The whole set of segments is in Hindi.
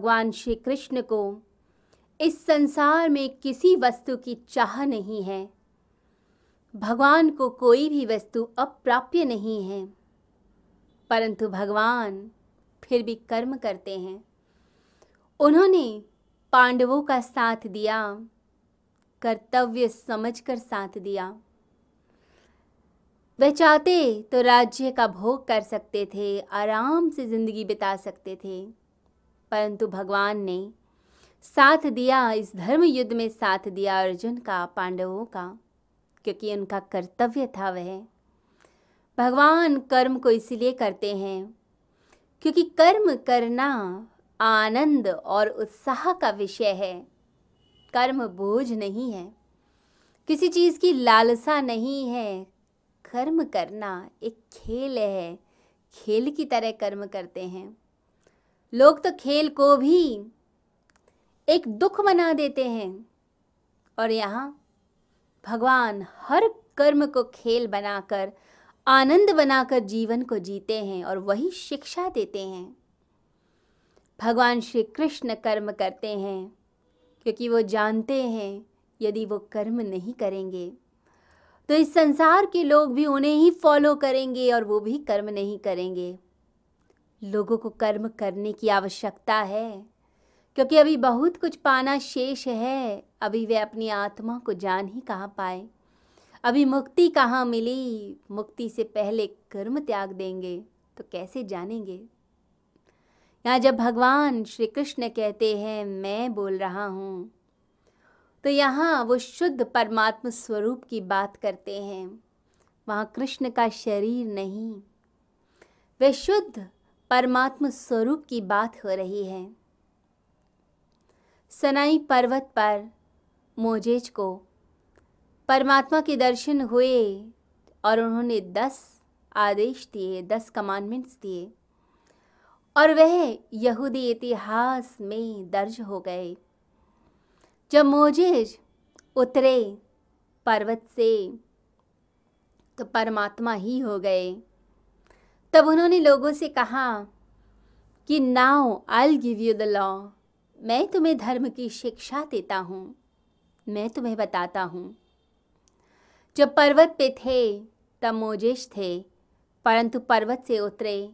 भगवान श्री कृष्ण को, इस संसार में किसी वस्तु की चाह नहीं है। भगवान को कोई भी वस्तु अप्राप्य नहीं है। परंतु भगवान फिर भी कर्म करते हैं। उन्होंने पांडवों का साथ दिया, कर्तव्य समझकर साथ दिया। वह चाहते तो राज्य का भोग कर सकते थे, आराम से ज़िंदगी बिता सकते थे। परंतु भगवान ने साथ दिया इस धर्म युद्ध में साथ दिया अर्जुन का, पांडवों का, क्योंकि उनका कर्तव्य था वह। भगवान कर्म को इसीलिए करते हैं क्योंकि कर्म करना आनंद और उत्साह का विषय है। कर्म बोझ नहीं है, किसी चीज़ की लालसा नहीं है। कर्म करना एक खेल है, खेल की तरह कर्म करते हैं। लोग तो खेल को भी एक दुख बना देते हैं। और यहाँ भगवान हर कर्म को खेल बनाकर, आनंद बनाकर जीवन को जीते हैं और वही शिक्षा देते हैं। भगवान श्री कृष्ण कर्म करते हैं, क्योंकि वो जानते हैं यदि वो कर्म नहीं करेंगे तो इस संसार के लोग भी उन्हें ही फॉलो करेंगे और वो भी कर्म नहीं करेंगे। लोगों को कर्म करने की आवश्यकता है। क्योंकि अभी बहुत कुछ पाना शेष है, अभी वे अपनी आत्मा को जान ही कहाँ पाए। अभी मुक्ति कहाँ मिली, मुक्ति से पहले कर्म त्याग देंगे तो कैसे जानेंगे? यहाँ जब भगवान श्री कृष्ण कहते हैं, मैं बोल रहा हूँ तो यहाँ वो शुद्ध परमात्म स्वरूप की बात करते हैं। वहाँ कृष्ण का शरीर नहीं। वे शुद्ध परमात्म स्वरूप की बात हो रही है। सनाई पर्वत पर मोजेज को परमात्मा के दर्शन हुए और उन्होंने दस आदेश दिए, दस कमांडमेंट्स दिए और वह यहूदी इतिहास में दर्ज हो गए। जब मोजेज उतरे पर्वत से तो परमात्मा ही हो गए। तब उन्होंने लोगों से कहा कि, now I give you the law मैं तुम्हें धर्म की शिक्षा देता हूँ। मैं तुम्हें बताता हूँ। जब पर्वत पे थे, तब मोजेश थे। परंतु पर्वत से उतरे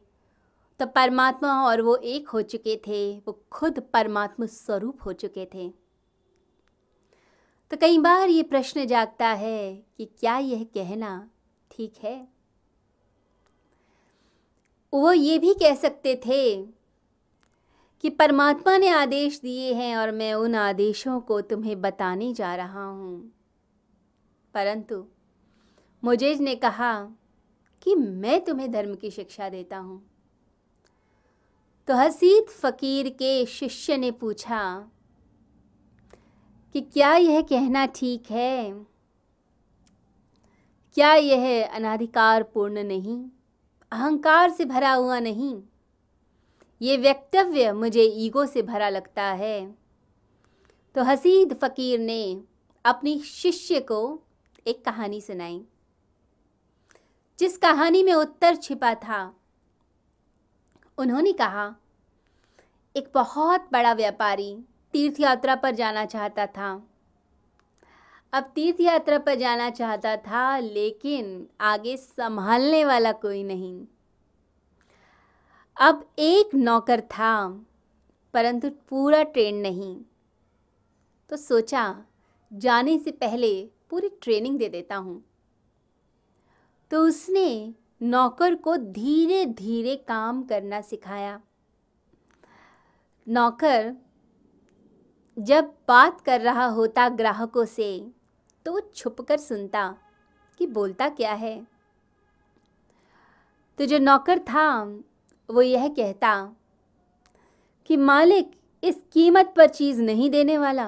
तो परमात्मा और वो एक हो चुके थे। वो खुद परमात्मा स्वरूप हो चुके थे। तो कई बार ये प्रश्न जागता है कि क्या यह कहना ठीक है? वो ये भी कह सकते थे कि परमात्मा ने आदेश दिए हैं और मैं उन आदेशों को तुम्हें बताने जा रहा हूँ। परंतु मुजेज ने कहा कि मैं तुम्हें धर्म की शिक्षा देता हूँ। तो हसीद फ़कीर के शिष्य ने पूछा कि क्या यह कहना ठीक है? क्या यह अनाधिकार पूर्ण नहीं? अहंकार से भरा हुआ नहीं। ये वक्तव्य मुझे ईगो से भरा लगता है। तो हसीद फ़कीर ने अपनी शिष्य को एक कहानी सुनाई, जिस कहानी में उत्तर छिपा था। उन्होंने कहा, एक बहुत बड़ा व्यापारी तीर्थ यात्रा पर जाना चाहता था। अब तीर्थ यात्रा पर जाना चाहता था, लेकिन आगे संभालने वाला कोई नहीं। अब एक नौकर था, परंतु पूरा ट्रेन नहीं। तो सोचा, जाने से पहले पूरी ट्रेनिंग दे देता हूँ। तो उसने नौकर को धीरे धीरे काम करना सिखाया। नौकर जब बात कर रहा होता ग्राहकों से तो वो छुप कर सुनता कि बोलता क्या है। तो जो नौकर था, वो यह कहता कि मालिक, इस कीमत पर चीज़ नहीं देने वाला।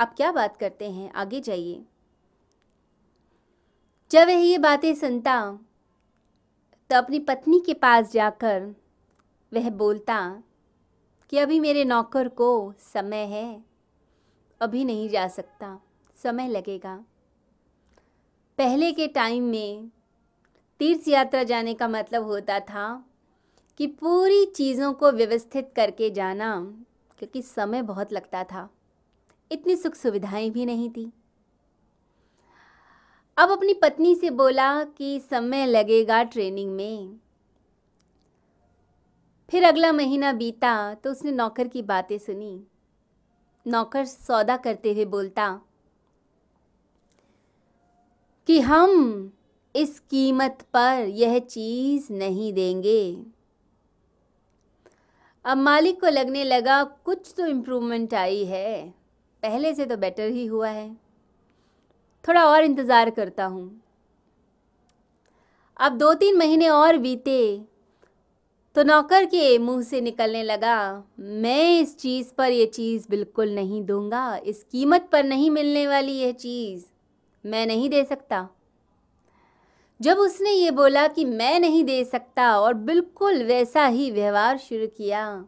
आप क्या बात करते हैं? आगे जाइए। जब वह ये बातें सुनता तो अपनी पत्नी के पास जाकर वह बोलता कि अभी मेरे नौकर को समय है, अभी नहीं जा सकता। समय लगेगा। पहले के टाइम में तीर्थ यात्रा जाने का मतलब होता था कि पूरी चीज़ों को व्यवस्थित करके जाना, क्योंकि समय बहुत लगता था। इतनी सुख सुविधाएँ भी नहीं थी। अब अपनी पत्नी से बोला कि समय लगेगा ट्रेनिंग में। फिर अगला महीना बीता तो उसने नौकर की बातें सुनी। नौकर सौदा करते हुए बोलता कि हम इस कीमत पर यह चीज़ नहीं देंगे। अब मालिक को लगने लगा कुछ तो इम्प्रूवमेंट आई है। पहले से तो बेटर ही हुआ है। थोड़ा और इंतज़ार करता हूँ। अब दो तीन महीने और बीते तो नौकर के मुँह से निकलने लगा, मैं इस चीज़ पर यह चीज़ बिल्कुल नहीं दूँगा, इस कीमत पर नहीं मिलने वाली यह चीज़। मैं नहीं दे सकता। जब उसने ये बोला कि मैं नहीं दे सकता और बिल्कुल वैसा ही व्यवहार शुरू किया,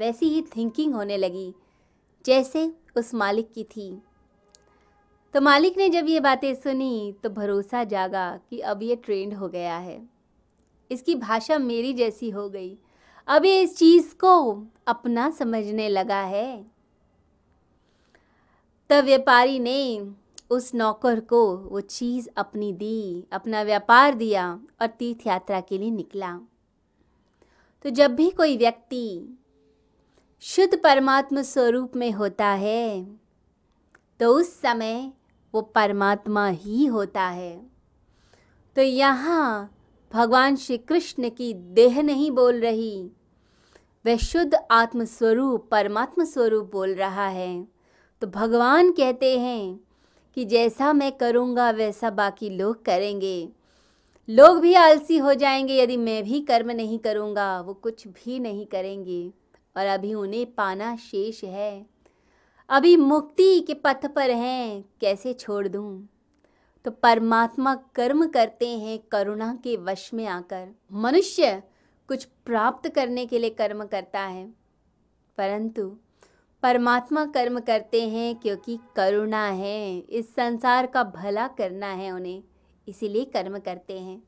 वैसी ही थिंकिंग होने लगी, जैसे उस मालिक की थी। तो मालिक ने जब ये बातें सुनी तो भरोसा जागा कि अब ये ट्रेंड हो गया है। इसकी भाषा मेरी जैसी हो गई। अब ये इस चीज़ को अपना समझने लगा है। तब व्यापारी ने उस नौकर को वो चीज़ अपनी दी, अपना व्यापार दिया और तीर्थ यात्रा के लिए निकला। तो जब भी कोई व्यक्ति शुद्ध परमात्मा स्वरूप में होता है तो उस समय वो परमात्मा ही होता है। तो यहाँ भगवान श्री कृष्ण की देह नहीं बोल रही, वह शुद्ध आत्मस्वरूप परमात्मा स्वरूप बोल रहा है। तो भगवान कहते हैं कि जैसा मैं करूँगा, वैसा बाकी लोग करेंगे। लोग भी आलसी हो जाएँगे यदि मैं भी कर्म नहीं करूँगा, वो कुछ भी नहीं करेंगे। और अभी उन्हें पाना शेष है। अभी मुक्ति के पथ पर हैं, कैसे छोड़ दूँ? तो परमात्मा कर्म करते हैं करुणा के वश में आकर। मनुष्य कुछ प्राप्त करने के लिए कर्म करता है। परंतु परमात्मा कर्म करते हैं क्योंकि करुणा है। इस संसार का भला करना है उन्हें, इसीलिए कर्म करते हैं।